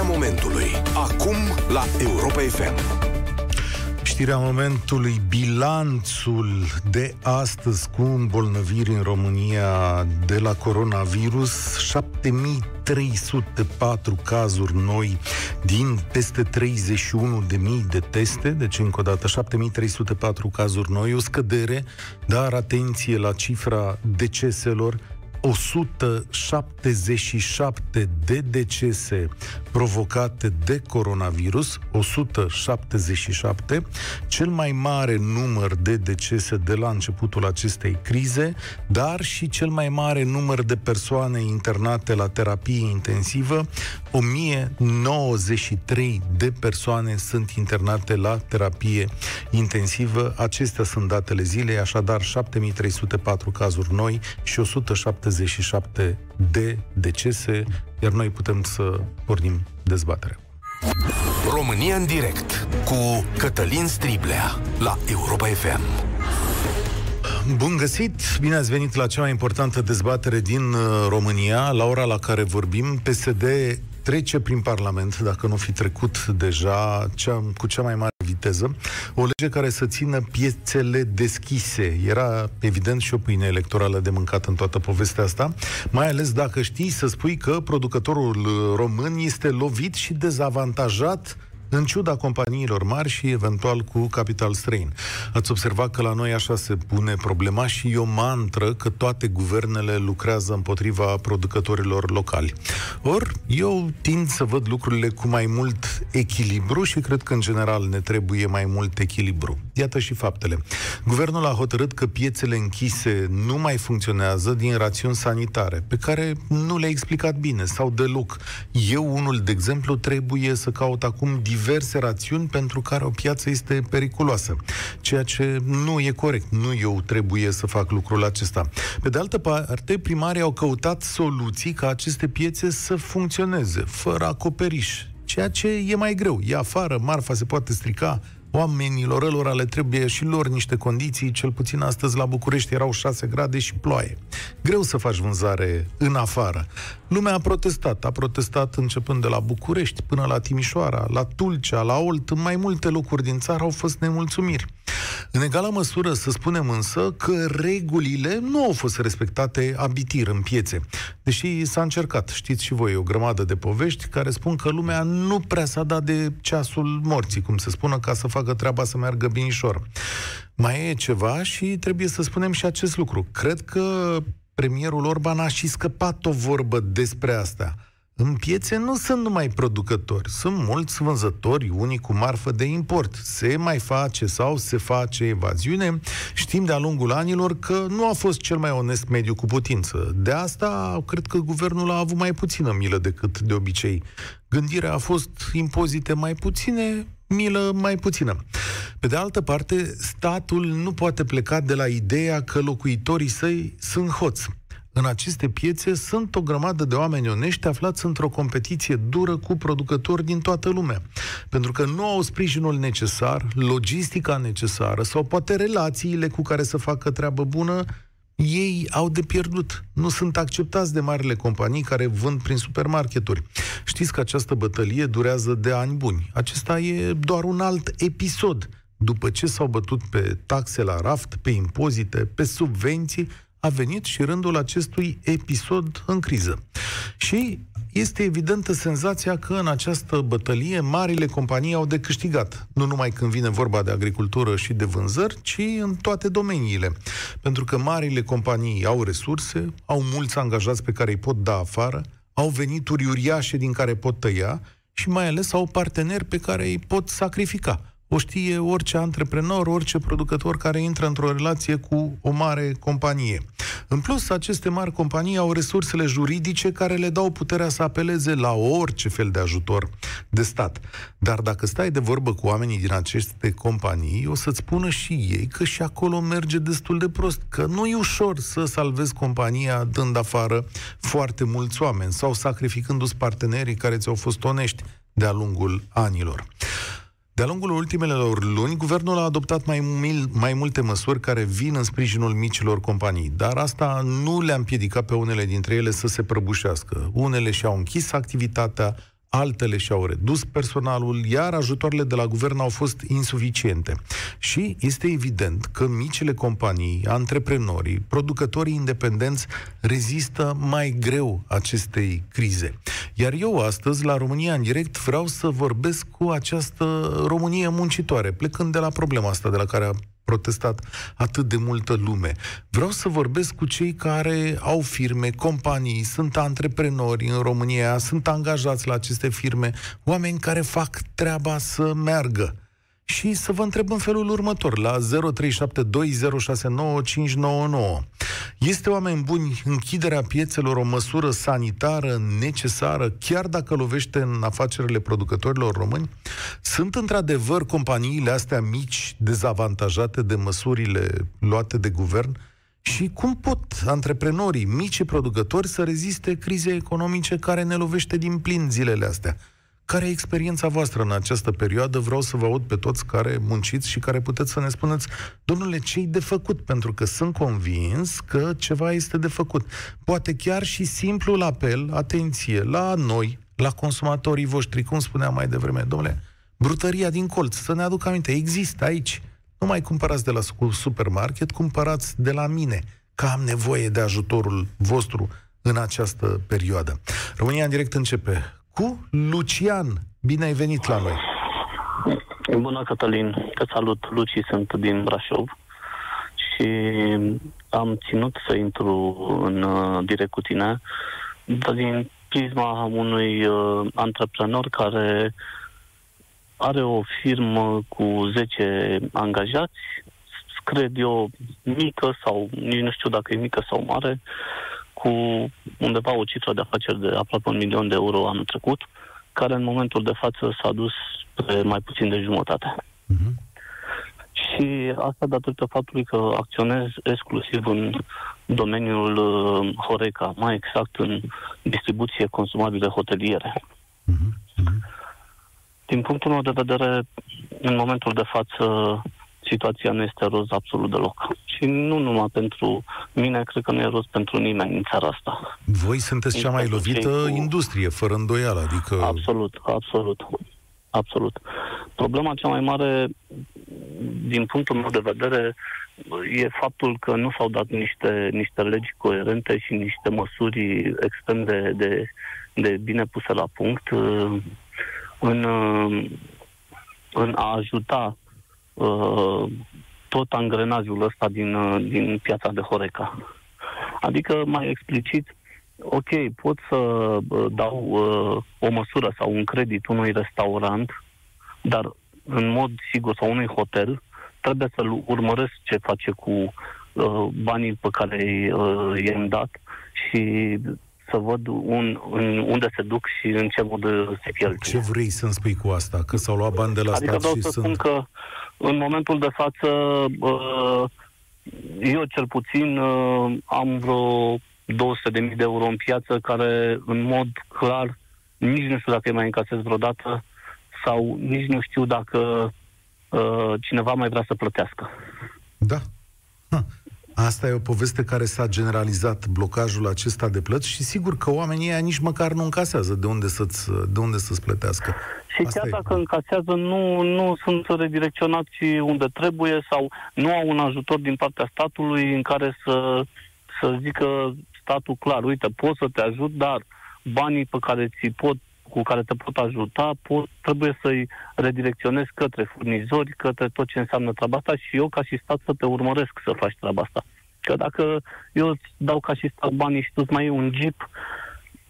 Știrea momentului. Acum la Europa FM. Știrea momentului, bilanțul de astăzi cu îmbolnăviri în România de la coronavirus, 7304 cazuri noi din peste 31.000 de teste, deci încă o dată 7304 cazuri noi, o scădere, dar atenție la cifra deceselor, 177 de decese provocate de coronavirus, 177, cel mai mare număr de decese de la începutul acestei crize, dar și cel mai mare număr de persoane internate la terapie intensivă, 1093 de persoane sunt internate la terapie intensivă. Acestea sunt datele zilei, așadar 7304 cazuri noi și 177 de decese, iar noi putem să pornim dezbaterea. România în direct cu Cătălin Striblea la Europa FM. Bun găsit! Bine ați venit la cea mai importantă dezbatere din uh, România, la ora la care vorbim. PSD trece prin Parlament, dacă nu fi trecut deja cea, cu cea mai mare viteză, o lege care să țină piețele deschise. Era evident și o pâine electorală de mâncat în toată povestea asta, mai ales dacă știi să spui că producătorul român este lovit și dezavantajat în ciuda companiilor mari și eventual cu capital străin. Ați observat că la noi așa se pune problema și e o mantră că toate guvernele lucrează împotriva producătorilor locali. Or, eu tind să văd lucrurile cu mai mult echilibru și cred că în general ne trebuie mai mult echilibru. Iată și faptele. Guvernul a hotărât că piețele închise nu mai funcționează din rațiuni sanitare, pe care nu le-a explicat bine sau deloc. Eu, unul, de exemplu, trebuie să caut acum diverse rațiuni pentru care o piață este periculoasă. Ceea ce nu e corect. Nu eu trebuie să fac lucrul acesta. Pe de altă parte, primarii au căutat soluții ca aceste piețe să funcționeze, fără acoperiș. Ceea ce e mai greu. E afară, marfa se poate strica, oamenilor lor le trebuie și lor niște condiții, cel puțin astăzi la București erau 6 grade și ploaie. Greu să faci vânzare în afară. Lumea a protestat, a protestat începând de la București până la Timișoara, la Tulcea, la Olt, în mai multe locuri din țară au fost nemulțumiri. În egală măsură să spunem însă că regulile nu au fost respectate abitir în piețe. Deși s-a încercat, știți și voi, o grămadă de povești care spun că lumea nu prea s-a dat de ceasul morții, cum se spună, ca să facă treaba să meargă binișor. Mai e ceva și trebuie să spunem și acest lucru. Cred că premierul Orban a și scăpat o vorbă despre asta în piețe nu sunt numai producători, sunt mulți vânzători, unii cu marfă de import. Se mai face sau se face evaziune. Știm de-a lungul anilor că nu a fost cel mai onest mediu cu putință. De asta, cred că guvernul a avut mai puțină milă decât de obicei. Gândirea a fost impozite mai puține, milă mai puțină. Pe de altă parte, statul nu poate pleca de la ideea că locuitorii săi sunt hoți în aceste piețe sunt o grămadă de oameni onești aflați într-o competiție dură cu producători din toată lumea. Pentru că nu au sprijinul necesar, logistica necesară sau poate relațiile cu care să facă treabă bună, ei au de pierdut. Nu sunt acceptați de marile companii care vând prin supermarketuri. Știți că această bătălie durează de ani buni. Acesta e doar un alt episod. După ce s-au bătut pe taxe la raft, pe impozite, pe subvenții, a venit și rândul acestui episod în criză. Și este evidentă senzația că în această bătălie marile companii au de câștigat. Nu numai când vine vorba de agricultură și de vânzări, ci în toate domeniile. Pentru că marile companii au resurse, au mulți angajați pe care îi pot da afară, au venituri uriașe din care pot tăia și mai ales au parteneri pe care îi pot sacrifica o știe orice antreprenor, orice producător care intră într-o relație cu o mare companie. În plus, aceste mari companii au resursele juridice care le dau puterea să apeleze la orice fel de ajutor de stat. Dar dacă stai de vorbă cu oamenii din aceste companii, o să-ți spună și ei că și acolo merge destul de prost, că nu e ușor să salvezi compania dând afară foarte mulți oameni sau sacrificându-ți partenerii care ți-au fost onești de-a lungul anilor. De-a lungul ultimelor luni, guvernul a adoptat mai, mil, mai multe măsuri care vin în sprijinul micilor companii, dar asta nu le-a împiedicat pe unele dintre ele să se prăbușească. Unele și-au închis activitatea, altele și-au redus personalul, iar ajutoarele de la guvern au fost insuficiente. Și este evident că micile companii, antreprenorii, producătorii independenți rezistă mai greu acestei crize. Iar eu astăzi, la România în direct, vreau să vorbesc cu această Românie muncitoare, plecând de la problema asta de la care a protestat atât de multă lume. Vreau să vorbesc cu cei care au firme, companii, sunt antreprenori în România, sunt angajați la aceste firme, oameni care fac treaba să meargă și să vă întreb în felul următor, la 0372069599. Este, oameni buni, închiderea piețelor o măsură sanitară necesară, chiar dacă lovește în afacerile producătorilor români? Sunt într-adevăr companiile astea mici dezavantajate de măsurile luate de guvern? Și cum pot antreprenorii, mici producători să reziste crizei economice care ne lovește din plin zilele astea? Care e experiența voastră în această perioadă? Vreau să vă aud pe toți care munciți și care puteți să ne spuneți, domnule, ce de făcut? Pentru că sunt convins că ceva este de făcut. Poate chiar și simplul apel, atenție, la noi, la consumatorii voștri, cum spuneam mai devreme, domnule, brutăria din colț, să ne aduc aminte, există aici. Nu mai cumpărați de la supermarket, cumpărați de la mine, că am nevoie de ajutorul vostru în această perioadă. România în direct începe cu Lucian. Bine ai venit la noi! Bună, Cătălin! Te salut! Luci, sunt din Brașov și am ținut să intru în uh, direct cu tine din prisma unui uh, antreprenor care are o firmă cu 10 angajați, cred eu, mică sau nici nu știu dacă e mică sau mare, cu undeva o cifră de afaceri de aproape un milion de euro anul trecut, care în momentul de față s-a dus pe mai puțin de jumătate. Uh-huh. Și asta datorită faptului că acționez exclusiv în domeniul uh, Horeca, mai exact în distribuție consumabile hoteliere. Uh-huh. Din punctul meu de vedere, în momentul de față, situația nu este roz absolut deloc. Și nu numai pentru mine, cred că nu e roz pentru nimeni în țara asta. Voi sunteți cea mai lovită cu... industrie, fără îndoială, adică... Absolut, absolut. Absolut. Problema cea mai mare, din punctul meu de vedere, e faptul că nu s-au dat niște, niște legi coerente și niște măsuri extrem de, de, de bine puse la punct uh, în, uh, în a ajuta Uh, tot angrenajul ăsta din, uh, din piața de Horeca. Adică, mai explicit, ok, pot să uh, dau uh, o măsură sau un credit unui restaurant, dar în mod sigur, sau unui hotel, trebuie să-l urmăresc ce face cu uh, banii pe care uh, i-am dat și să văd un, un, unde se duc și în ce mod se cheltuie. Ce vrei să-mi spui cu asta? Că s-au luat bani de la adică stat și să sunt... spun că în momentul de față, eu cel puțin am vreo 200.000 de euro în piață care, în mod clar, nici nu știu dacă îi mai încasez vreodată sau nici nu știu dacă cineva mai vrea să plătească. Da. Ha. Asta e o poveste care s-a generalizat blocajul acesta de plăți și sigur că oamenii ăia nici măcar nu încasează de unde să-ți, de unde să-ți plătească. Și Asta chiar e. dacă încasează, nu, nu sunt redirecționați unde trebuie sau nu au un ajutor din partea statului în care să, să zică statul clar, uite, pot să te ajut, dar banii pe care ți pot cu care te pot ajuta, pot, trebuie să-i redirecționez către furnizori, către tot ce înseamnă treaba asta și eu ca și stat să te urmăresc să faci treaba asta. Că dacă eu îți dau ca și stat banii și tu mai iei un jeep,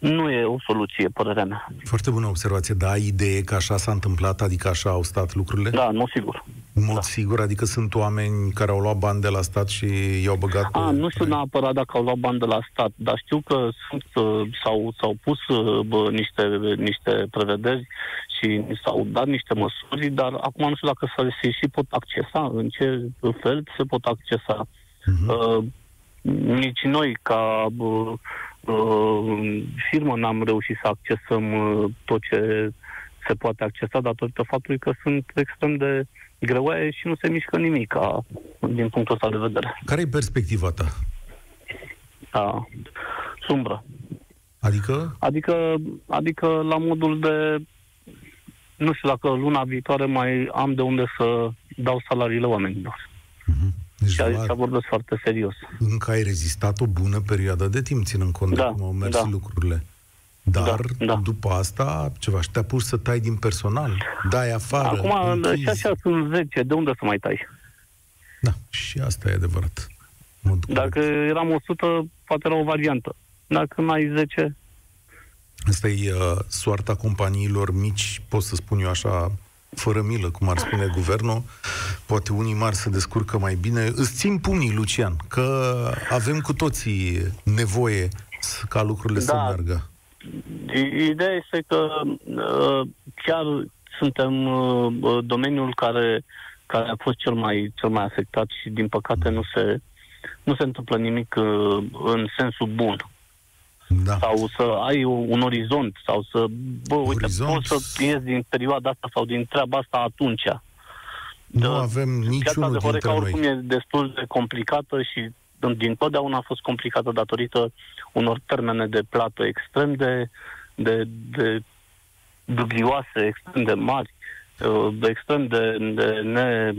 nu e o soluție, părerea mea. Foarte bună observație. Da, ai idee că așa s-a întâmplat, adică așa au stat lucrurile? Da, nu sigur. În mod da. sigur, adică sunt oameni care au luat bani de la stat și i-au băgat... A, nu știu neapărat dacă au luat bani de la stat, dar știu că sunt, uh, s-au, s-au pus bă, niște, niște prevederi și s-au dat niște măsuri, dar acum nu știu dacă se și pot accesa, în ce fel se pot accesa. Uh-huh. Uh, nici noi, ca uh, uh, firmă, n-am reușit să accesăm uh, tot ce se poate accesa datorită faptului că sunt extrem de greoaie și nu se mișcă nimic a, din punctul ăsta de vedere. Care e perspectiva ta? Da, sumbră. Adică? Adică, adică la modul de... Nu știu dacă luna viitoare mai am de unde să dau salariile oamenilor. Uh-huh. Deci, și aici vorbesc foarte serios. Încă ai rezistat o bună perioadă de timp, ținând cont da, de cum au mers da. lucrurile. Dar da, da. după asta, ceva, și te-a pus să tai din personal, dai afară, Acum, închizi. și așa sunt 10, de unde să mai tai? Da, și asta e adevărat. Mod Dacă corect. eram 100, poate era o variantă. Dacă n-ai 10, Asta e uh, soarta companiilor mici, pot să spun eu așa, fără milă, cum ar spune guvernul. Poate unii mari se descurcă mai bine. Îți țin pumnii, Lucian, că avem cu toții nevoie s- ca lucrurile să Da. meargă. I- Ideea este că uh, chiar suntem uh, uh, domeniul care, care a fost cel mai, cel mai afectat și din păcate nu se, nu se întâmplă nimic uh, în sensul bun. Da. Sau să ai un orizont, sau să, bă, uite, Orizont? poți să ies din perioada asta sau din treaba asta atunci. Nu Da. avem Piața niciunul de Horeca dintre oricum noi. e destul de complicată și din totdeauna a fost complicată datorită unor termene de plată extrem de, de, de dublioase, extrem de mari, uh, extrem de, de ne...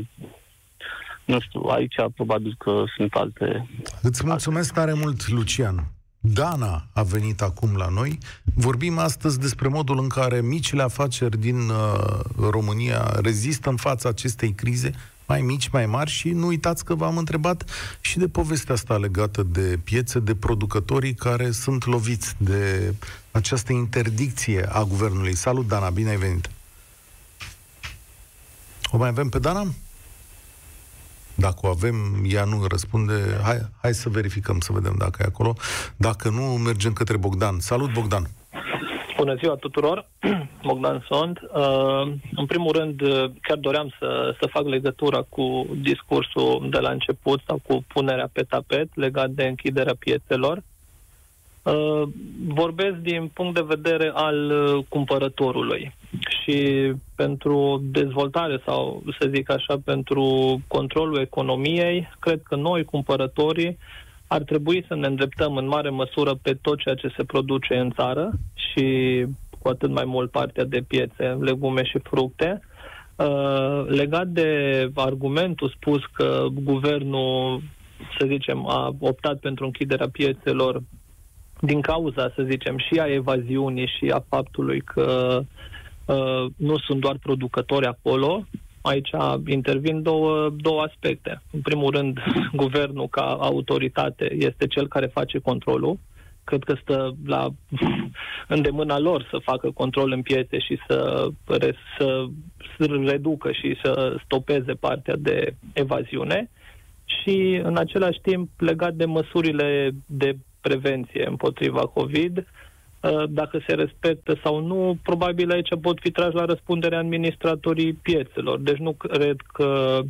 Nu știu, aici probabil că sunt alte... Îți mulțumesc tare mult, Lucian. Dana a venit acum la noi. Vorbim astăzi despre modul în care micile afaceri din uh, România rezistă în fața acestei crize, mai mici, mai mari și nu uitați că v-am întrebat și de povestea asta legată de piețe, de producătorii care sunt loviți de această interdicție a guvernului. Salut, Dana, bine ai venit! O mai avem pe Dana? Dacă o avem, ea nu răspunde. Hai, hai să verificăm, să vedem dacă e acolo. Dacă nu, mergem către Bogdan. Salut, Bogdan! Bună ziua tuturor, Bogdan sunt. Uh, în primul rând, uh, chiar doream să, să fac legătura cu discursul de la început sau cu punerea pe tapet legat de închiderea piețelor. Uh, vorbesc din punct de vedere al uh, cumpărătorului și pentru dezvoltare sau, să zic așa, pentru controlul economiei, cred că noi, cumpărătorii, ar trebui să ne îndreptăm în mare măsură pe tot ceea ce se produce în țară și cu atât mai mult partea de piețe, legume și fructe. Uh, legat de argumentul spus că guvernul, să zicem, a optat pentru închiderea piețelor din cauza, să zicem, și a evaziunii și a faptului că uh, nu sunt doar producători acolo, aici intervin două, două aspecte. În primul rând, guvernul ca autoritate este cel care face controlul. Cred că stă la îndemâna lor să facă control în piețe și să, să, să reducă și să stopeze partea de evaziune. Și, în același timp, legat de măsurile de prevenție împotriva COVID, dacă se respectă sau nu, probabil aici pot fi trași la răspundere administratorii piețelor. Deci nu cred că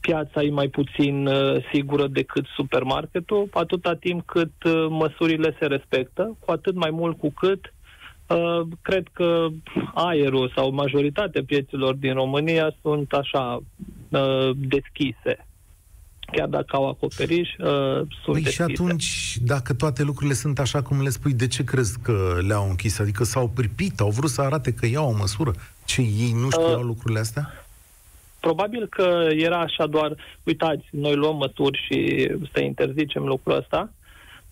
piața e mai puțin sigură decât supermarketul, atâta timp cât măsurile se respectă, cu atât mai mult cu cât cred că aerul sau majoritatea piețelor din România sunt așa deschise chiar dacă au acoperiș, uh, sunt păi deschise. și atunci, dacă toate lucrurile sunt așa cum le spui, de ce crezi că le-au închis? Adică s-au pripit, au vrut să arate că iau o măsură. Ce, ei nu știau uh, lucrurile astea? Probabil că era așa doar, uitați, noi luăm măsuri și să interzicem lucrul ăsta.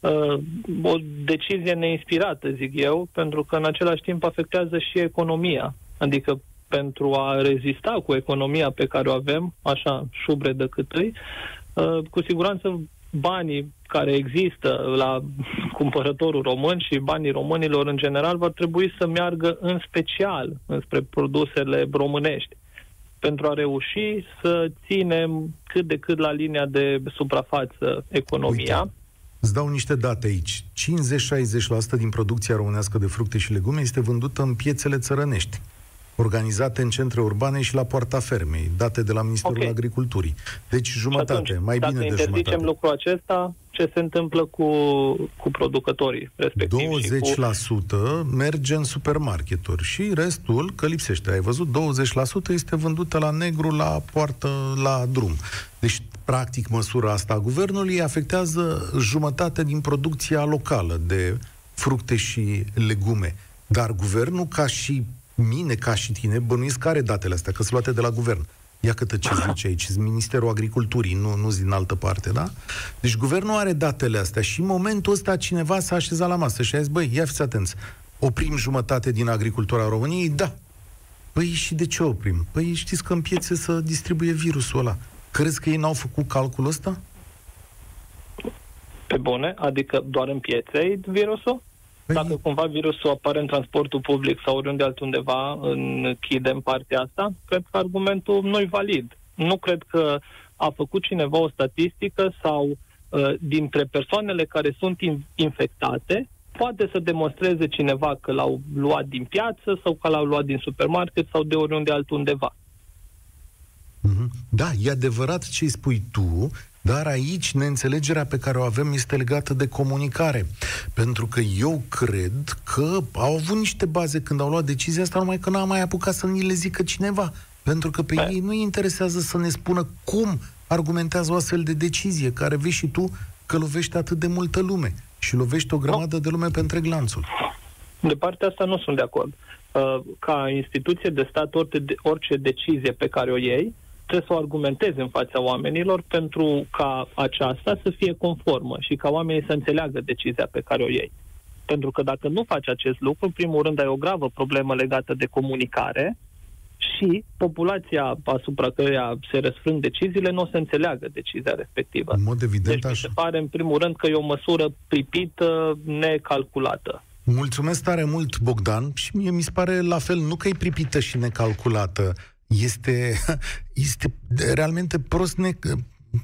Uh, o decizie neinspirată, zic eu, pentru că în același timp afectează și economia. Adică pentru a rezista cu economia pe care o avem, așa șubredă cât îi, uh, cu siguranță banii care există la cumpărătorul român și banii românilor în general vor trebui să meargă în special înspre produsele românești pentru a reuși să ținem cât de cât la linia de suprafață economia. Uite, îți dau niște date aici. 50-60% din producția românească de fructe și legume este vândută în piețele țărănești organizate în centre urbane și la poarta fermei, date de la Ministerul okay. Agriculturii. Deci jumătate, atunci, mai bine de jumătate. Dacă interzicem lucrul acesta, ce se întâmplă cu, cu producătorii respectivi? 20% cu... merge în supermarketuri și restul, că lipsește, ai văzut, 20% este vândută la negru, la poartă, la drum. Deci, practic, măsura asta a guvernului afectează jumătate din producția locală de fructe și legume. Dar guvernul, ca și mine, ca și tine, bănuiesc că are datele astea, că sunt luate de la guvern. Ia câtă ce zice aici, Ministerul Agriculturii, nu, nu din altă parte, da? Deci guvernul are datele astea și în momentul ăsta cineva s-a așezat la masă și a zis, băi, ia fiți atenți, oprim jumătate din agricultura României? Da. Păi și de ce oprim? Păi știți că în piețe să distribuie virusul ăla. Crezi că ei n-au făcut calculul ăsta? Pe bune? Adică doar în piețe virusul? Păi... Dacă cumva virusul apare în transportul public sau oriunde altundeva, închidem partea asta, cred că argumentul nu e valid. Nu cred că a făcut cineva o statistică sau uh, dintre persoanele care sunt infectate, poate să demonstreze cineva că l-au luat din piață sau că l-au luat din supermarket sau de oriunde altundeva. Mhm. Da, e adevărat ce spui tu, dar aici neînțelegerea pe care o avem este legată de comunicare. Pentru că eu cred că au avut niște baze când au luat decizia asta, numai că n-a mai apucat să ni le zică cineva. Pentru că pe da. ei nu interesează să ne spună cum argumentează o astfel de decizie, care vezi și tu că lovește atât de multă lume și lovește o grămadă de lume pe întreg lanțul. De partea asta nu sunt de acord. Uh, ca instituție de stat, orice decizie pe care o iei, trebuie să o argumentezi în fața oamenilor pentru ca aceasta să fie conformă și ca oamenii să înțeleagă decizia pe care o iei. Pentru că dacă nu faci acest lucru, în primul rând ai o gravă problemă legată de comunicare și populația asupra căreia se răsfrâng deciziile nu o să înțeleagă decizia respectivă. În mod evident deci, așa. se pare, în primul rând, că e o măsură pripită, necalculată. Mulțumesc tare mult, Bogdan, și mie mi se pare la fel, nu că e pripită și necalculată, este, este realmente prost, ne,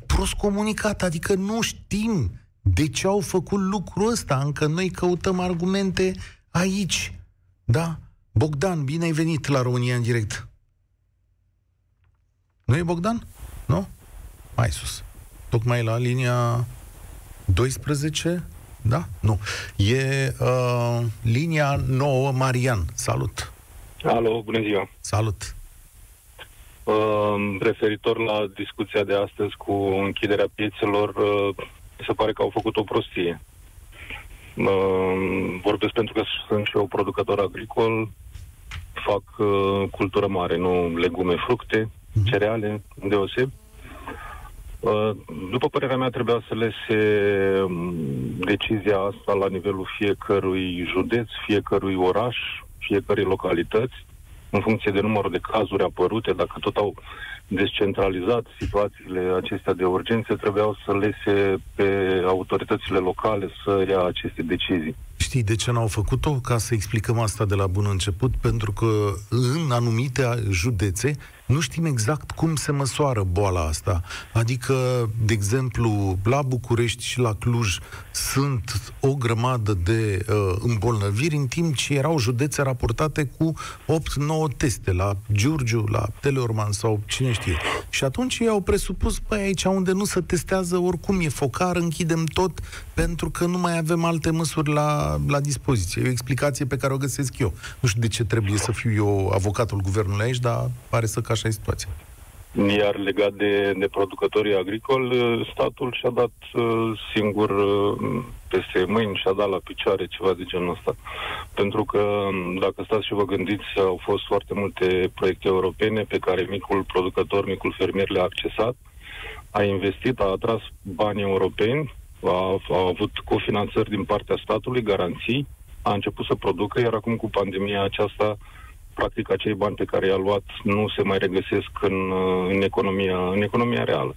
prost comunicat, adică nu știm de ce au făcut lucrul ăsta, încă noi căutăm argumente aici. Da? Bogdan, bine ai venit la România în direct. Nu e Bogdan? Nu? Mai sus. Tocmai la linia 12? Da? Nu. E uh, linia 9, Marian. Salut! Alo, bună ziua! Salut! Uh, referitor la discuția de astăzi cu închiderea piețelor, uh, se pare că au făcut o prostie. Uh, vorbesc pentru că sunt și eu producător agricol, fac uh, cultură mare, nu legume, fructe, uh-huh. cereale, deoseb. Uh, după părerea mea, trebuia să lese um, decizia asta la nivelul fiecărui județ, fiecărui oraș, fiecărui localități, în funcție de numărul de cazuri apărute, dacă tot au descentralizat situațiile acestea de urgență, trebuiau să lese pe autoritățile locale să ia aceste decizii. Știi de ce n-au făcut-o? Ca să explicăm asta de la bun început, pentru că în anumite județe nu știm exact cum se măsoară boala asta. Adică, de exemplu, la București și la Cluj sunt o grămadă de uh, îmbolnăviri, în timp ce erau județe raportate cu 8-9 teste, la Giurgiu, la Teleorman sau cine știe. Și atunci ei au presupus, păi aici unde nu se testează, oricum e focar, închidem tot, pentru că nu mai avem alte măsuri la, la dispoziție. E o explicație pe care o găsesc eu. Nu știu de ce trebuie să fiu eu avocatul guvernului aici, dar pare să că așa e situația. Iar legat de, de producătorii agricoli, statul și-a dat uh, singur uh, peste mâini, și-a dat la picioare ceva de genul ăsta. Pentru că, um, dacă stați și vă gândiți, au fost foarte multe proiecte europene pe care micul producător, micul fermier le-a accesat, a investit, a atras bani europeni, a, a avut cofinanțări din partea statului, garanții, a început să producă, iar acum cu pandemia aceasta practic acei bani pe care i-a luat nu se mai regăsesc în, în, economia, în economia reală.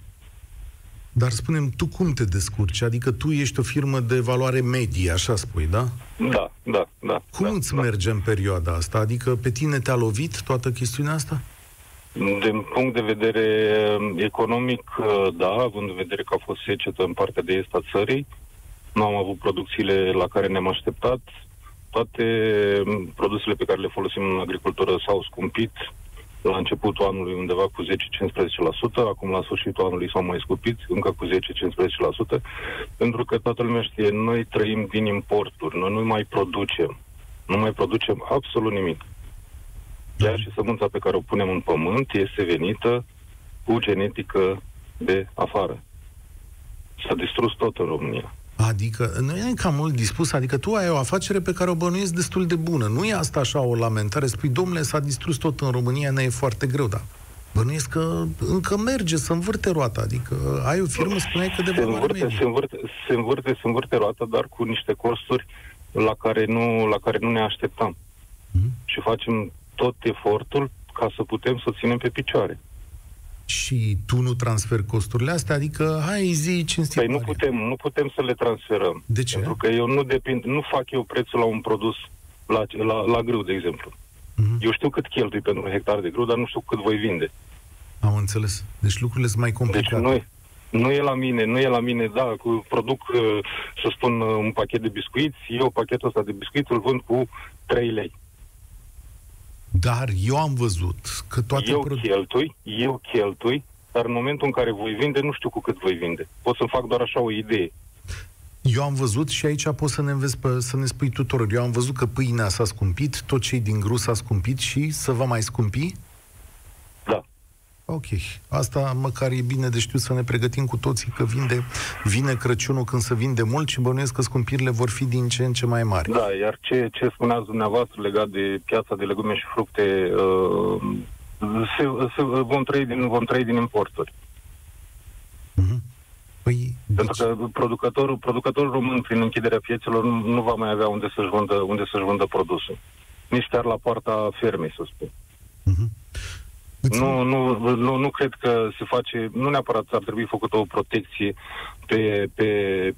Dar spunem, tu cum te descurci? Adică tu ești o firmă de valoare medie, așa spui, da? Da, da, da. Cum da, îți da. merge în perioada asta? Adică pe tine te-a lovit toată chestiunea asta? Din punct de vedere economic, da, având în vedere că a fost secetă în partea de est a țării, nu am avut producțiile la care ne-am așteptat, toate produsele pe care le folosim în agricultură s-au scumpit la începutul anului undeva cu 10-15%, acum la sfârșitul anului s-au mai scumpit încă cu 10-15%, pentru că toată lumea știe, noi trăim din importuri, noi nu mai producem, nu mai producem absolut nimic. Chiar și sămânța pe care o punem în pământ este venită cu genetică de afară. S-a distrus tot în România. Adică, nu e cam mult dispus, adică tu ai o afacere pe care o bănuiesc destul de bună. Nu e asta așa o lamentare, spui, domnule, s-a distrus tot în România, ne e foarte greu, da. Bănuiesc că încă merge să învârte roata, adică ai o firmă, spuneai că de se valoare învârte, se învârte, se învârte, se învârte roata, dar cu niște costuri la care nu, la care nu ne așteptam. Mhm. Și facem tot efortul ca să putem să o ținem pe picioare. Și tu nu transferi costurile astea, adică hai zi cinstit. Păi nu Maria. putem, nu putem să le transferăm. De ce? Pentru că eu nu depind, nu fac eu prețul la un produs la, la, la grâu, de exemplu. Mhm. Eu știu cât cheltui pentru un hectar de grâu, dar nu știu cât voi vinde. Am înțeles. Deci lucrurile sunt mai Deci complicate. nu, e- nu e la mine, nu e la mine, da, cu produc, uh, să spun, uh, un pachet de biscuiți, eu pachetul ăsta de biscuiți îl vând cu 3 lei. Dar eu am văzut că toate eu produ- cheltui, eu cheltui, dar în momentul în care voi vinde, nu știu cu cât voi vinde. Pot să-mi fac doar așa o idee. Eu am văzut și aici poți să ne înveți pe, să ne spui tuturor. Eu am văzut că pâinea s-a scumpit, tot cei din gru s-a scumpit și să va mai scumpi? Da. Ok. Asta măcar e bine de știut să ne pregătim cu toții că vinde, vine Crăciunul când se vinde mult și bănuiesc că scumpirile vor fi din ce în ce mai mari. Da, iar ce, ce spuneați dumneavoastră legat de piața de legume și fructe, uh, se, se, vom, trăi din, vom trăi din importuri. Mhm. Păi, Pentru deci, că producătorul, producătorul român, prin închiderea piețelor, nu, nu va mai avea unde să-și vândă, unde să-și vândă produsul. Nici chiar la poarta fermei, să spun. mhm. Îți- Nu, nu, nu, nu cred că se face, nu neapărat ar trebui făcută o protecție pe, pe,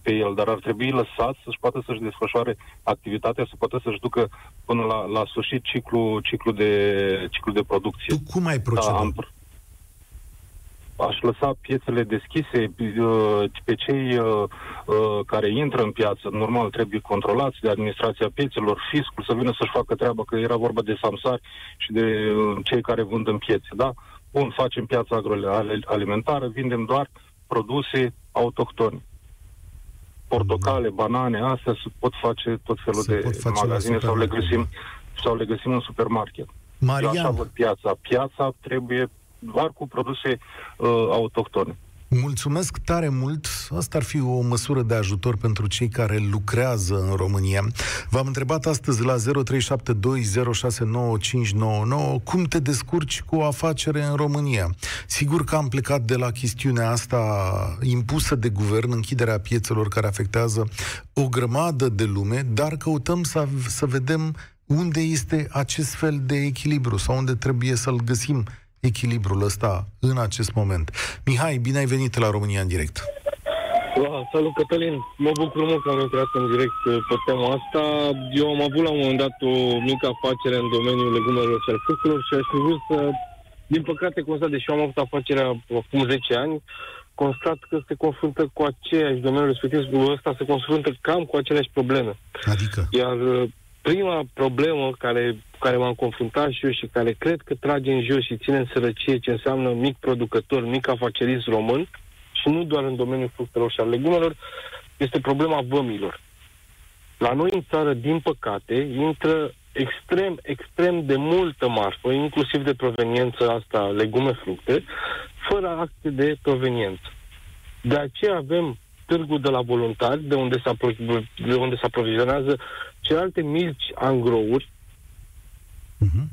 pe el, dar ar trebui lăsat să-și poată să-și desfășoare activitatea, să poată să-și ducă până la, la sfârșit ciclu, ciclu, de, ciclu de producție. Tu cum ai procedat? Da, am, pr- aș lăsa piețele deschise, uh, pe cei uh, uh, care intră în piață, normal trebuie controlați de administrația piețelor, fiscul să vină să-și facă treaba, că era vorba de samsari și de uh, cei care vând în piețe, da? Bun, facem piața agroalimentară, vindem doar produse autohtone. Portocale, banane, astea se pot face tot felul Se de pot face la magazine sau le supermarket. găsim sau le găsim în supermarket. Eu așa Marian, văd piața. Piața trebuie doar cu produse uh, autohtone. Mulțumesc tare mult. Asta ar fi o măsură de ajutor pentru cei care lucrează în România. V-am întrebat astăzi la 0372069599 cum te descurci cu o afacere în România. Sigur că am plecat de la chestiunea asta impusă de guvern, închiderea piețelor care afectează o grămadă de lume, dar căutăm să, să vedem unde este acest fel de echilibru sau unde trebuie să-l găsim echilibrul ăsta în acest moment. Mihai, bine ai venit la România în direct. Da, salut Cătălin, mă bucur mult că am intrat în direct uh, pe tema asta. Eu am avut la un moment dat o mică afacere în domeniul legumelor și al fructelor și aș fi vrut să, din păcate, constat, deși eu am avut afacerea acum 10 ani, constat că se confruntă cu aceeași domeniul respectiv, ăsta se confruntă cam cu aceleași probleme. Adică, Iar uh, prima problemă care, cu care m-am confruntat și eu și care cred că trage în jos și ține în sărăcie ce înseamnă mic producător, mic afacerist român, și nu doar în domeniul fructelor și al legumelor, este problema vămilor. La noi în țară, din păcate, intră extrem, extrem de multă marfă, inclusiv de proveniență asta, legume, fructe, fără acte de proveniență. De aceea avem târgul de la voluntari, de unde se, apro- de unde se aprovizionează celelalte mici angrouri, uh-huh.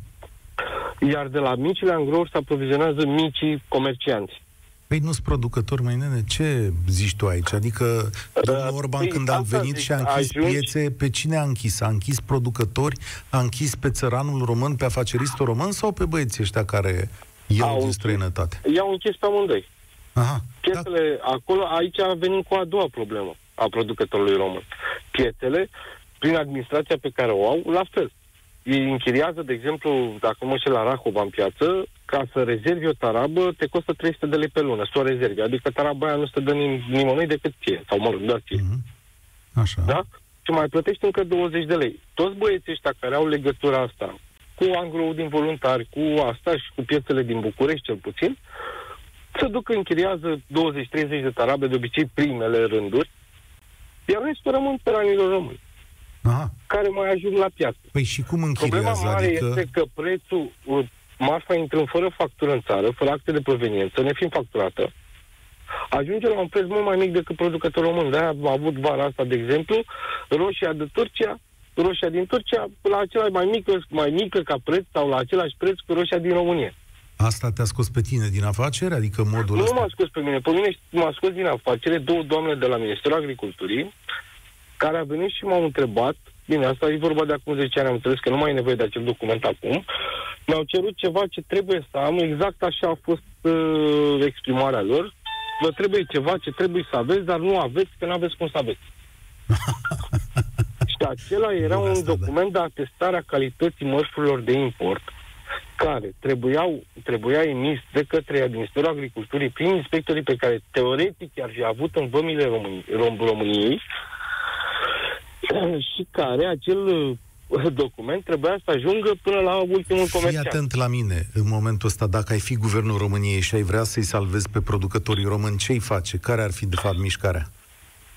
iar de la micile angrouri se aprovizionează micii comercianți. păi nu-s producător, mai nene, ce zici tu aici? Adică, domnul Orban, păi, când a asta venit zic, și a închis ajungi- piețe, pe cine a închis? A închis producători? A închis pe țăranul român, pe afaceristul român sau pe băieții ăștia care iau Au din închis. străinătate? I-au închis pe amândoi. Aha, da. Piețele, acolo, aici venim cu a doua problemă a producătorului român. Piețele, prin administrația pe care o au, la fel. Ei închiriază, de exemplu, dacă mă și la Rahova în piață, ca să rezervi o tarabă, te costă 300 de lei pe lună, să o rezervi. Adică taraba aia nu se dă nim- nimănui decât ție, sau mă rog, doar ție. Mhm. Așa. Da? Și mai plătești încă 20 de lei. Toți băieții ăștia care au legătura asta cu angloul din voluntari, cu asta și cu piețele din București cel puțin, se duc închiriază 20-30 de tarabe, de obicei primele rânduri, iar restul rămân pe ranilor români, Aha. Care mai ajung la piață. Păi și cum Problema închiriază? mare Adică... este că prețul, uh, marfa intrând fără factură în țară, fără acte de proveniență, nefiind facturată, ajunge la un preț mult mai mic decât producătorul român. De-aia am avut vara asta, de exemplu, roșia de Turcia, roșia din Turcia, la același mai mică, mai mică ca preț sau la același preț cu roșia din România. Asta te-a scos pe tine din afacere? Adică modul Nu ăsta? m-a scos pe mine. Pe mine m-a scos din afacere două doamne de la Ministerul Agriculturii care a venit și m-au întrebat, bine, asta e vorba de acum 10 ani, am înțeles că nu mai e nevoie de acel document acum, mi-au cerut ceva ce trebuie să am, exact așa a fost uh, exprimarea lor, vă trebuie ceva ce trebuie să aveți, dar nu aveți, că nu aveți cum să aveți. și acela era Bun, un asta, da. document de atestare a calității mărfurilor de import, care trebuiau, trebuia emis de către Ministerul Agriculturii prin inspectorii pe care teoretic i-ar fi avut în vămile Români, Rom, României și care acel uh, document trebuia să ajungă până la ultimul Fii comerciant. atent la mine în momentul ăsta. Dacă ai fi guvernul României și ai vrea să-i salvezi pe producătorii români, ce-i face? Care ar fi, de fapt, mișcarea?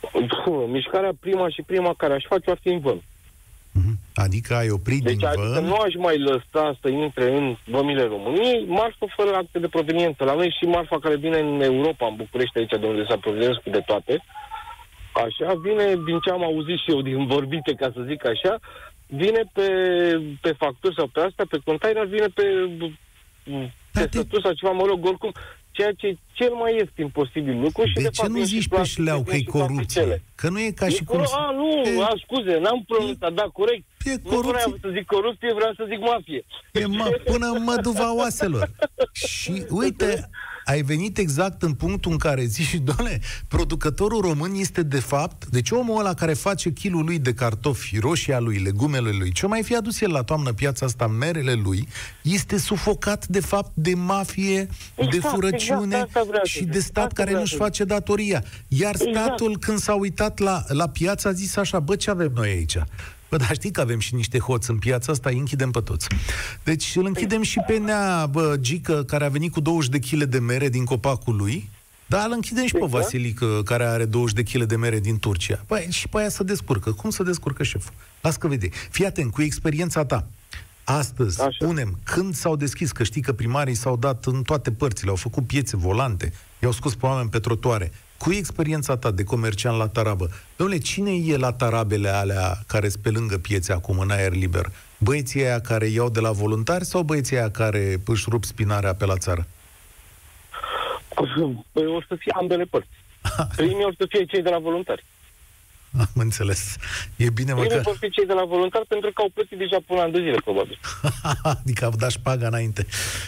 Puh, Mișcarea prima și prima care aș face ar fi în vămi. Mhm. Adică ai oprit Deci din adică vămi, nu aș mai lăsa să intre în vămile României marfă fără acte de proveniență. La noi și marfa care vine în Europa, în București, aici de unde se aprovizionează cu de toate, așa, vine, din ce am auzit și eu din vorbite, ca să zic așa, vine pe, pe facturi sau pe astea, pe container, vine pe Da, pe te- stătut sau ceva, mă rog, oricum, ceea ce e cel mai ieftin posibil lucru și de de ce fapt nu vin și zici pe plastic, șleau că vin e și corupție? plasticele. Că nu e ca E și cum... coro- A, nu, E- a, scuze, n-am pronunțat, da, corect. E Nu corupție. vreau să zic corupție, vreau să zic mafie. E mă, până în măduva oaselor. Și uite, ai venit exact în punctul în care zici, doamne, producătorul român este de fapt, deci omul ăla care face kilul lui de cartofi, roșia lui, legumele lui, ce mai fi adus el la toamnă piața asta, merele lui, este sufocat de fapt de mafie, de Exact, furăciune exact, asta vreau să și de zic. stat Asta care vreau nu-și să zic. face datoria. Iar Exact. statul, când s-a uitat la, la piață, a zis așa, bă, ce avem noi aici? Bă, dar știi că avem și niște hoți în piața asta, îi închidem pe toți. Deci îl închidem și pe Nea bă, Gică, care a venit cu 20 de kg de mere din copacul lui, dar îl închidem și pe Exact. Vasilică, care are 20 de kg de mere din Turcia. Păi, și pe aia să descurcă. Cum să descurcă șeful? Las că vede. Fii atent, cu experiența ta. Astăzi, Așa. spunem, când s-au deschis, că știi că primarii s-au dat în toate părțile, au făcut piețe volante, i-au scos pe oameni pe trotuare. Cu experiența ta de comerciant la tarabă, domnule, cine e la tarabele alea care sunt pe lângă piețe acum în aer liber? Băieții aia care iau de la voluntari sau băieții aia care își rup spinarea pe la țară? Păi o să fie ambele părți. Primii o să fie cei de la voluntari. Am înțeles. E bine Primii măcar... vor fi cei de la voluntari pentru că au plătit deja până an de zile, probabil. adică au dat șpaga înainte.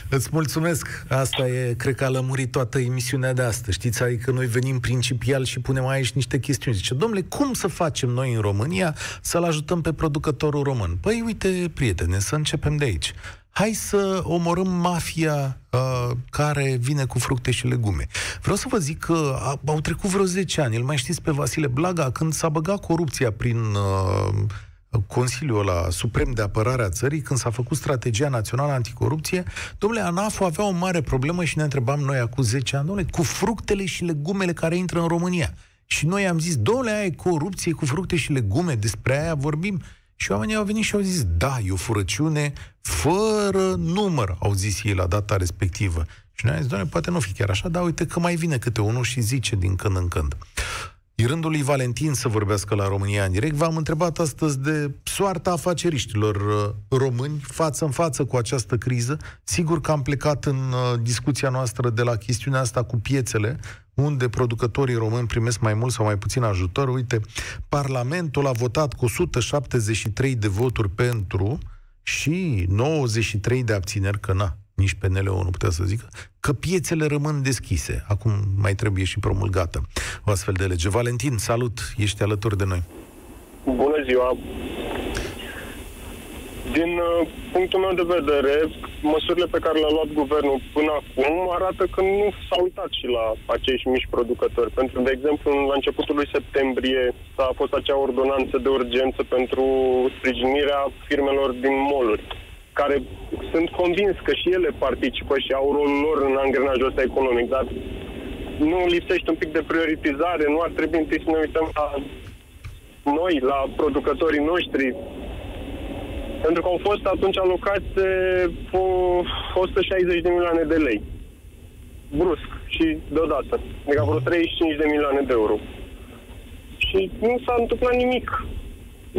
Îți mulțumesc. Asta e, cred că a lămurit toată emisiunea de astăzi. Știți, adică noi venim principial și punem aici niște chestiuni. Zice, domnule, cum să facem noi în România să-l ajutăm pe producătorul român? Păi, uite, prietene, să începem de aici. Hai să omorâm mafia uh, care vine cu fructe și legume. Vreau să vă zic că a, au trecut vreo 10 ani. Îl mai știți pe Vasile Blaga când s-a băgat corupția prin uh, Consiliul ăla Suprem de Apărare a țării, când s-a făcut strategia națională anticorupție, domnule, ANAF avea o mare problemă și ne întrebam noi acum 10 ani, domnule, cu fructele și legumele care intră în România. Și noi am zis, domnule, aia e corupție cu fructe și legume, despre aia vorbim. Și oamenii au venit și au zis, da, e o furăciune fără număr, au zis ei la data respectivă. Și noi am zis, doamne, poate nu fi chiar așa, dar uite că mai vine câte unul și zice din când în când. E rândul lui Valentin să vorbească la România în direct. V-am întrebat astăzi de soarta afaceriștilor uh, români față în față cu această criză. Sigur că am plecat în uh, discuția noastră de la chestiunea asta cu piețele, unde producătorii români primesc mai mult sau mai puțin ajutor. Uite, Parlamentul a votat cu 173 de voturi pentru și 93 de abțineri, că na, nici PNL-ul nu putea să zică, că piețele rămân deschise. Acum mai trebuie și promulgată o astfel de lege. Valentin, salut, ești alături de noi. Bună ziua! Din uh, punctul meu de vedere, măsurile pe care le-a luat guvernul până acum arată că nu s-a uitat și la acești mici producători. Pentru, de exemplu, la începutul lui septembrie s-a fost acea ordonanță de urgență pentru sprijinirea firmelor din moluri, care sunt convins că și ele participă și au rolul lor în angrenajul ăsta economic, dar nu lipsește un pic de prioritizare, nu ar trebui întâi să ne uităm la noi, la producătorii noștri, pentru că au fost atunci alocați eh, o- 160 de milioane de lei. Brusc. și deodată. Adică vreo 35 de milioane de euro. Și nu s-a întâmplat nimic.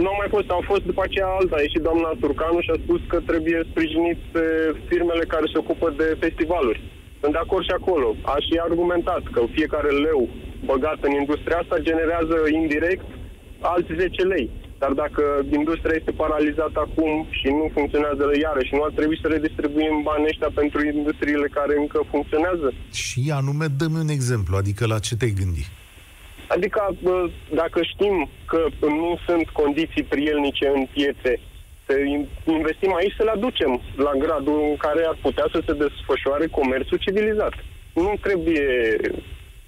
Nu au mai fost, au fost după aceea alta, a ieșit doamna Turcanu și a spus că trebuie sprijinit pe firmele care se ocupă de festivaluri. Sunt de acord și acolo. Aș și argumentat că fiecare leu băgat în industria asta generează indirect alți 10 lei. Dar dacă industria este paralizată acum și nu funcționează iarăși, nu ar trebui să redistribuim banii ăștia pentru industriile care încă funcționează? Și anume, dă-mi un exemplu, adică la ce te-ai gândit? Adică, dacă știm că nu sunt condiții prielnice în piețe, să investim aici, să le aducem la gradul în care ar putea să se desfășoare comerțul civilizat. Nu trebuie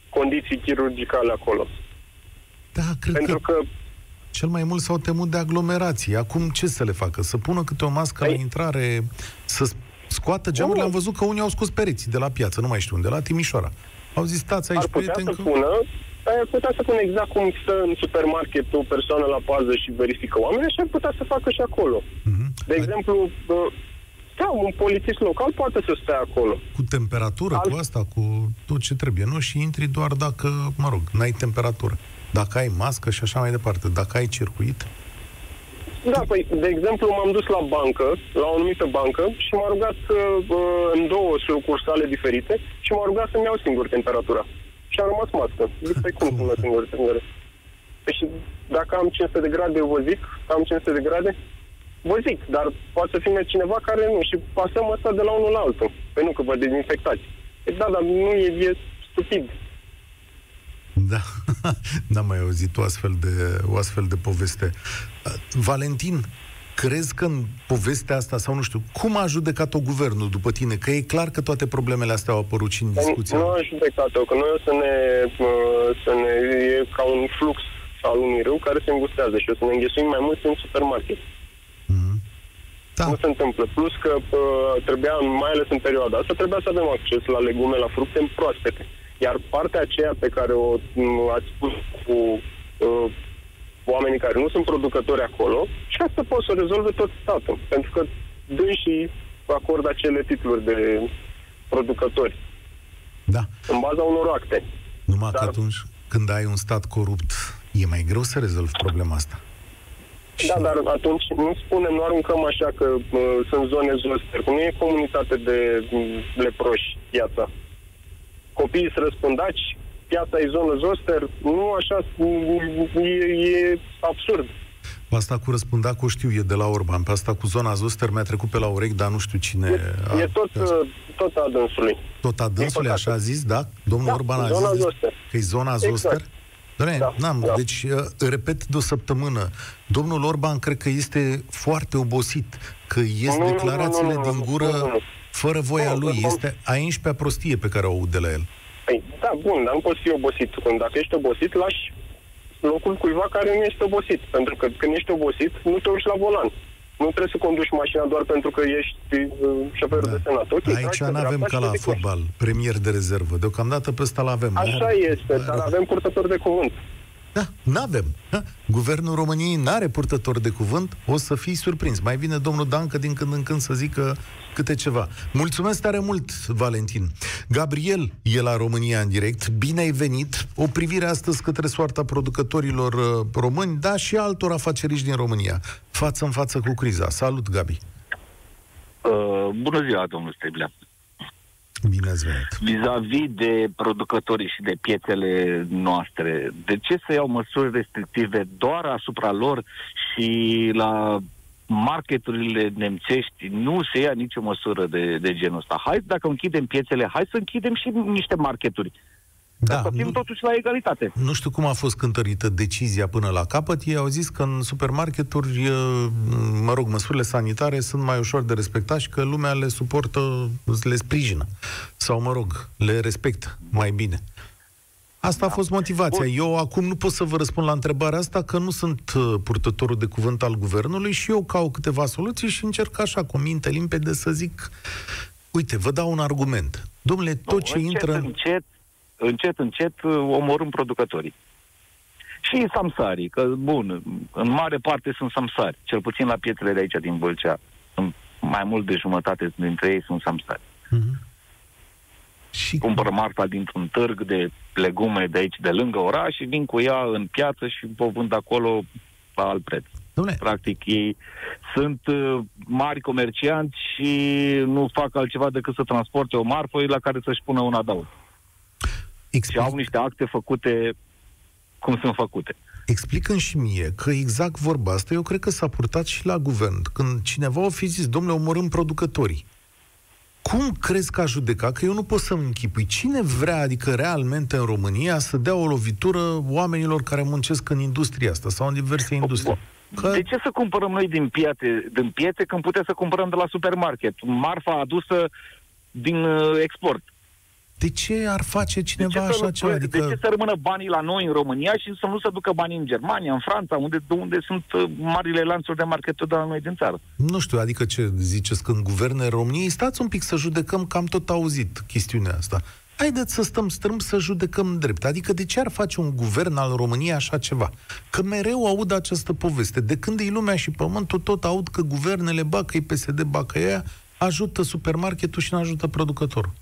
condiții chirurgicale acolo. Da, cred Pentru că... că Cel mai mult s-au temut de aglomerații. Acum ce să le facă? Să pună câte o mască Păi- la intrare, să scoată geamurile? Nu. Am văzut că unii au scos pereții de la piață, nu mai știu unde, la Timișoara. Au zis, stați aici, ar putea prieten, să că... pună ar putea să pună exact cum stă în supermarket o persoană la pază și verifică oamenii, și ar putea să facă și acolo. Mhm. De exemplu, bă, da, un polițist local poate să stea acolo. Cu temperatură, Alt- cu asta, cu tot ce trebuie, nu? Și intri doar dacă, mă rog, n-ai temperatură. Dacă ai mască și așa mai departe. Dacă ai circuit, Da, păi, de exemplu, m-am dus la bancă, la o anumită bancă, și m-a rugat uh, în două sucursale diferite și m-a rugat să-mi iau singur temperatura. Și am rămas mască. Zic, păi cum să-mi iau singur temperatura? Păi și dacă am 500 de grade, eu vă zic că am 500 de grade? Vă zic, dar poate să fie cineva care nu. Și pasăm asta de la unul la altul. Păi nu, că vă dezinfectați. Păi da, dar nu e, e stupid. Da, n-am mai auzit o astfel de, o astfel de poveste. Uh, Valentin, crezi că în povestea asta, sau nu știu, cum a judecat-o guvernul după tine? Că e clar că toate problemele astea au apărut și în discuția. Nu am judecat-o, că noi o să ne, uh, să ne... E ca un flux al unui râu care se îngustează și o să ne înghesuim mai mult în supermarket. Mhm. Da, Nu se întâmplă. Plus că uh, trebuia, mai ales în perioada asta, trebuia să avem acces la legume, la fructe proaspete. Iar partea aceea pe care o m, ați spus cu uh, oamenii care nu sunt producători acolo, și asta poate să o rezolve tot statul. Pentru că dânsii acordă acele titluri de producători da. în baza unor acte. Numai că Dar- atunci când ai un stat corupt, e mai greu să rezolvi problema asta. Da, dar atunci nu spunem, nu aruncăm așa că uh, sunt zone zoster, că nu e comunitate de mm, leproși piața. Copiii sunt răspândaci, piața e zonă zoster, nu așa, mm, e, e absurd. Asta cu răspunda o știu, e de la Orban. Pe asta cu zona Zoster mi-a trecut pe la urechi, dar nu știu cine... E, e tot, uh, tot a dânsului. Tot a dânsului, păcate. așa a zis, da? Domnul Da, Orban a zona zis Zoster. că e zona Exact. Zoster? Doamne, Da, n-am, da. deci, uh, repet de o săptămână, domnul Orban cred că este foarte obosit, că ies Nu, nu, declarațiile nu, nu, nu, din nu, gură nu, nu. fără voia Nu, lui. nu. Este a 11-a prostie pe care o aud de la el. Păi, da, bun, dar nu poți fi obosit. Când dacă ești obosit, lași locul cuiva care nu este obosit. Pentru că când ești obosit, nu te urci la volan. Nu trebuie să conduci mașina doar pentru că ești uh, șoferul de senat. Ok, tragi Aici pe nu avem dreapta ca și la te duci. fotbal, premier de rezervă. Deocamdată pe ăsta l-avem. Așa este, dar avem purtători de cuvânt. Da, n-avem. Ha? Guvernul României n-are purtător de cuvânt, o să fii surprins. Mai vine domnul Dancă din când în când să zică câte ceva. Mulțumesc tare mult, Valentin. Gabriel e la România în direct. Bine ai venit. O privire astăzi către soarta producătorilor uh, români, dar și altor afaceriști din România, față în față cu criza. Salut, Gabi. Uh, bună ziua, domnul Steblea. Bine ați venit. Vis-a-vis de producătorii și de piețele noastre, de ce să iau măsuri restrictive doar asupra lor și la marketurile nemțești nu se ia nicio măsură de, de genul ăsta. Hai, dacă închidem piețele, hai să închidem și niște marketuri. Da, să fim nu- totuși la egalitate. Nu știu cum a fost cântărită decizia până la capăt. Ei au zis că în supermarketuri, e, mă rog, măsurile sanitare sunt mai ușor de respectat și că lumea le suportă, le sprijină. Sau, mă rog, le respectă mai bine. Asta a fost motivația. Eu acum nu pot să vă răspund la întrebarea asta, că nu sunt uh, purtătorul de cuvânt al guvernului și eu caut câteva soluții și încerc așa, cu minte limpede, să zic, uite, vă dau un argument. Domnule, tot ce încet, intră... Încet, încet, încet uh, omorâm producătorii. Și samsarii, că, bun, în mare parte sunt samsari, cel puțin la piețele de aici din Vâlcea. Sunt mai mult de jumătate dintre ei sunt samsari. Mhm. Și... Cumpăr marfa dintr-un târg de legume de aici, de lângă oraș, și vin cu ea în piață și o vând acolo la alt preț. Dom'le. Practic, ei sunt uh, mari comercianți și nu fac altceva decât să transporte o marfă la care să-și pună un adaug. Explic... Și au niște acte făcute cum sunt făcute. Explică și mie că exact vorba asta eu cred că s-a purtat și la guvern. Când cineva o fi zis, domnule, omorâm producătorii. Cum crezi că a judecat? Că eu nu pot să-mi închipui. Cine vrea, adică realmente în România, să dea o lovitură oamenilor care muncesc în industria asta sau în diverse industrie? Că... De ce să cumpărăm noi din piețe, din piețe când putem să cumpărăm de la supermarket? Marfa adusă din uh, export. De ce ar face cineva de ce așa ceva? Adică... De ce să rămână banii la noi în România și să nu se ducă banii în Germania, în Franța, unde, unde sunt uh, marile lanțuri de market de la noi din țară? Nu știu, adică ce ziceți când guverne României? Stați un pic să judecăm, că am tot auzit chestiunea asta. Haideți să stăm strâmb să judecăm drept. Adică de ce ar face un guvern al României așa ceva? Că mereu aud această poveste. De când e lumea și pământul, tot aud că guvernele, bacă-i PSD, bacă ea, ajută supermarketul și nu ajută producătorul.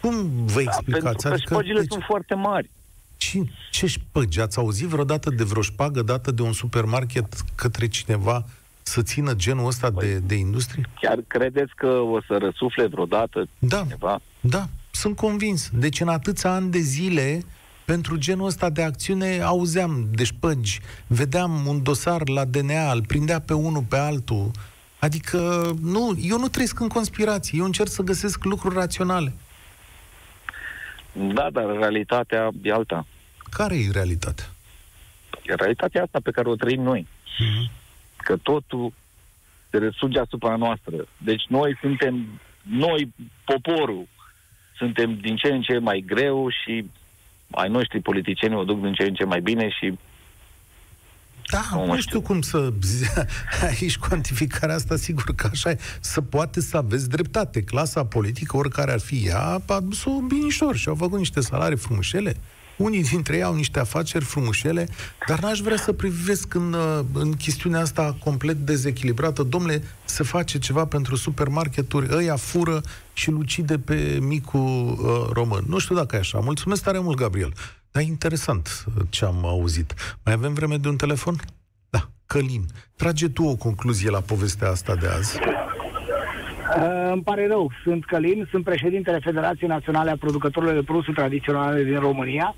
Cum vă explicați? Da, pentru că adică, șpăgile deci... sunt foarte mari. Ce, ce șpăgi? Ați auzit vreodată de vreo șpagă dată de un supermarket către cineva să țină genul ăsta păi, de, de industrie? Chiar credeți că o să răsufle vreodată da, cineva? Da, sunt convins. Deci în atâția ani de zile, pentru genul ăsta de acțiune, auzeam de șpăgi, vedeam un dosar la DNA, îl prindea pe unul, pe altul. Adică, nu, eu nu trăiesc în conspirații, eu încerc să găsesc lucruri raționale. Da, dar realitatea e alta. Care e realitatea? E realitatea asta pe care o trăim noi. Mm-hmm. Că totul se resuge asupra noastră. Deci noi suntem, noi, poporul, suntem din ce în ce mai greu și ai noștri politicieni o duc din ce în ce mai bine și da, nu, nu știu, știu cum să... Aici cuantificarea asta, sigur că așa e. Să poate să aveți dreptate. Clasa politică, oricare ar fi ea, a adus-o binișor și au făcut niște salarii frumușele. Unii dintre ei au niște afaceri frumușele, dar n-aș vrea să privesc în, în chestiunea asta complet dezechilibrată. Domnule, se face ceva pentru supermarketuri, ăia fură și lucide pe micul uh, român. Nu știu dacă e așa. Mulțumesc tare mult, Gabriel. Da, interesant ce am auzit. Mai avem vreme de un telefon? Da, Călin. Trage tu o concluzie la povestea asta de azi. Uh, îmi pare rău, sunt Călin, sunt președintele Federației Naționale a Producătorilor de Produse Tradiționale din România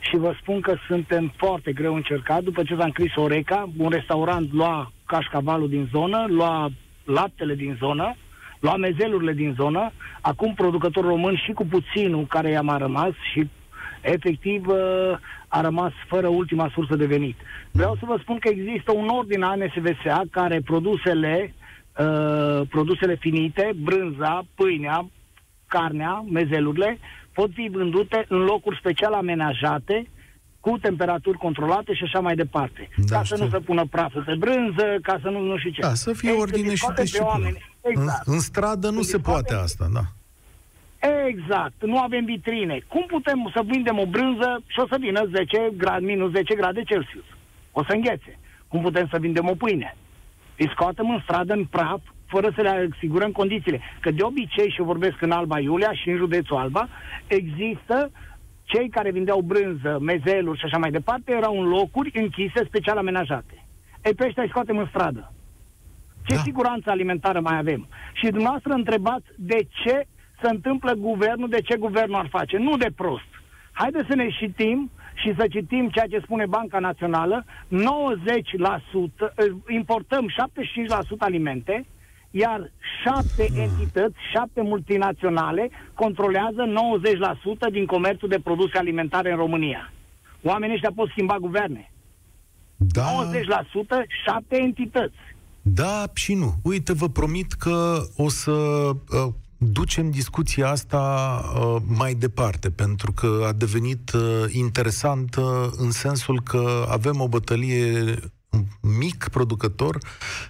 și vă spun că suntem foarte greu încercat. După ce v-am scris Oreca, un restaurant lua cașcavalul din zonă, lua laptele din zonă, lua mezelurile din zonă, acum producătorul român și cu puținul care i-a mai rămas și efectiv uh, a rămas fără ultima sursă de venit. Vreau să vă spun că există un ordin ANSVSA care produsele, uh, produsele finite, brânza, pâinea, carnea, mezelurile, pot fi vândute în locuri special amenajate, cu temperaturi controlate și așa mai departe. Da, ca știu. să nu se pună praful pe brânză, ca să nu, nu știu ce. Da, să fie Ei, ordine și disciplină. Exact. În, în stradă nu se, se poate asta, da. Exact, nu avem vitrine. Cum putem să vindem o brânză și o să vină 10 grade, minus 10 grade Celsius? O să înghețe. Cum putem să vindem o pâine? Îi scoatem în stradă, în praf, fără să le asigurăm condițiile. Că de obicei, și vorbesc în Alba Iulia și în județul Alba, există cei care vindeau brânză, mezeluri și așa mai departe, erau în locuri închise, special amenajate. Ei, pe ăștia îi scoatem în stradă. Ce da. siguranță alimentară mai avem? Și dumneavoastră întrebați de ce se întâmplă guvernul, de ce guvernul ar face? Nu de prost. Haideți să ne citim și să citim ceea ce spune Banca Națională. 90% eh, importăm 75% alimente, iar șapte hmm. entități, șapte multinaționale controlează 90% din comerțul de produse alimentare în România. Oamenii ăștia pot schimba guverne. Da. 90% șapte entități. Da și nu. Uite, vă promit că o să uh, ducem discuția asta uh, mai departe, pentru că a devenit uh, interesantă în sensul că avem o bătălie mic producător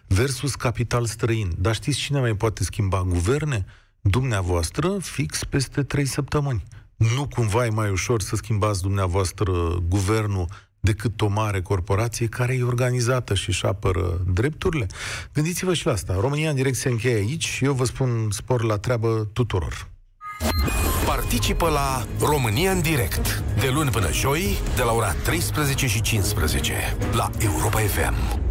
versus capital străin. Dar știți cine mai poate schimba guverne? Dumneavoastră, fix peste trei săptămâni. Nu cumva e mai ușor să schimbați dumneavoastră guvernul decât o mare corporație care e organizată și își apără drepturile? Gândiți-vă și la asta. România în direct se încheie aici și eu vă spun spor la treabă tuturor. Participă la România în direct de luni până joi de la ora 13 și 15 la Europa FM.